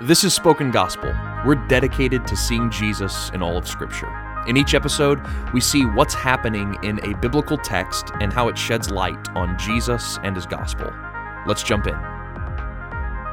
This is Spoken Gospel. We're dedicated to seeing Jesus in all of Scripture. In each episode, we see what's happening in a biblical text and how it sheds light on Jesus and his gospel. Let's jump in.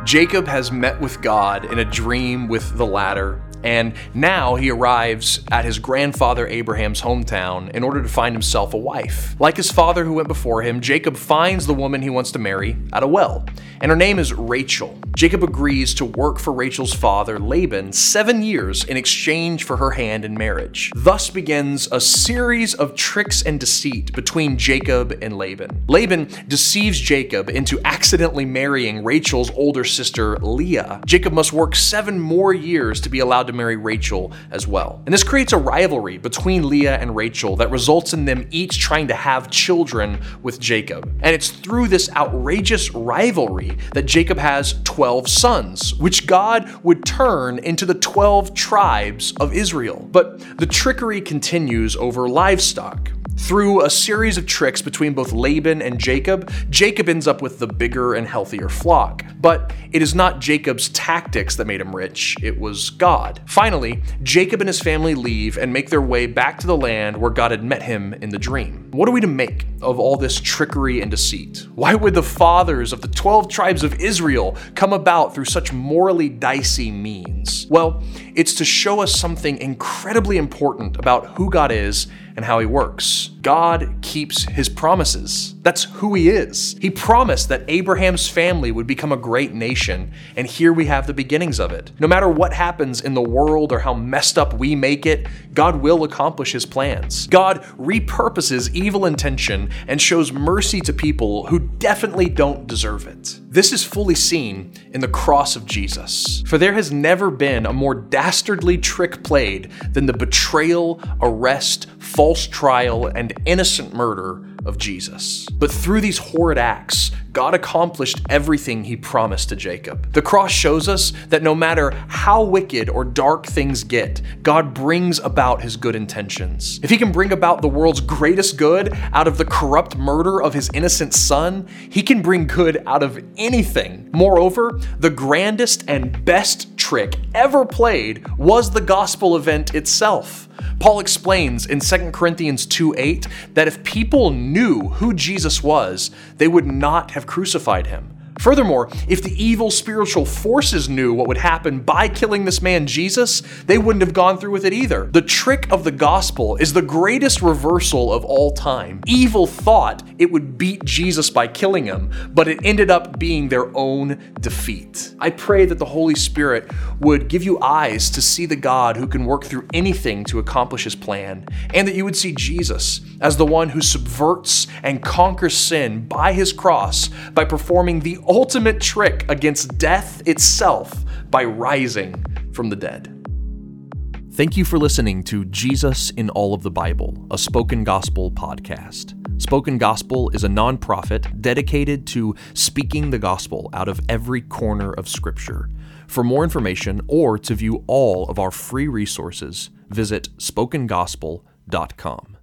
Jacob has met with God in a dream with the ladder, and now he arrives at his grandfather Abraham's hometown in order to find himself a wife. Like his father who went before him, Jacob finds the woman he wants to marry at a well, and her name is Rachel. Jacob agrees to work for Rachel's father, Laban, seven years in exchange for her hand in marriage. Thus begins a series of tricks and deceit between Jacob and Laban. Laban deceives Jacob into accidentally marrying Rachel's older sister, Leah. Jacob must work seven more years to be allowed to marry Rachel as well. And this creates a rivalry between Leah and Rachel that results in them each trying to have children with Jacob. And it's through this outrageous rivalry that Jacob has 12 sons, which God would turn into the 12 tribes of Israel. But the trickery continues over livestock. Through a series of tricks between both Laban and Jacob, Jacob ends up with the bigger and healthier flock. But it is not Jacob's tactics that made him rich, it was God. Finally, Jacob and his family leave and make their way back to the land where God had met him in the dream. What are we to make of all this trickery and deceit? Why would the fathers of the 12 tribes of Israel come about through such morally dicey means? Well, it's to show us something incredibly important about who God is and how he works. God keeps his promises. That's who he is. He promised that Abraham's family would become a great nation, and here we have the beginnings of it. No matter what happens in the world or how messed up we make it, God will accomplish his plans. God repurposes evil intention and shows mercy to people who definitely don't deserve it. This is fully seen in the cross of Jesus. For there has never been a more dastardly trick played than the betrayal, arrest, false trial, and innocent murder of Jesus. But through these horrid acts, God accomplished everything he promised to Jacob. The cross shows us that no matter how wicked or dark things get, God brings about his good intentions. If he can bring about the world's greatest good out of the corrupt murder of his innocent son, he can bring good out of anything. Moreover, the grandest and best trick ever played was the gospel event itself. Paul explains in 2 Corinthians 2 8 that if people knew who Jesus was, they would not have crucified him. Furthermore, if the evil spiritual forces knew what would happen by killing this man Jesus, they wouldn't have gone through with it either. The trick of the gospel is the greatest reversal of all time. Evil thought it would beat Jesus by killing him, but it ended up being their own defeat. I pray that the Holy Spirit would give you eyes to see the God who can work through anything to accomplish his plan, and that you would see Jesus as the one who subverts and conquers sin by his cross by performing the ultimate trick against death itself by rising from the dead. Thank you for listening to Jesus in All of the Bible, a spoken gospel podcast. Spoken Gospel is a nonprofit dedicated to speaking the gospel out of every corner of Scripture. For more information or to view all of our free resources, visit spokengospel.com.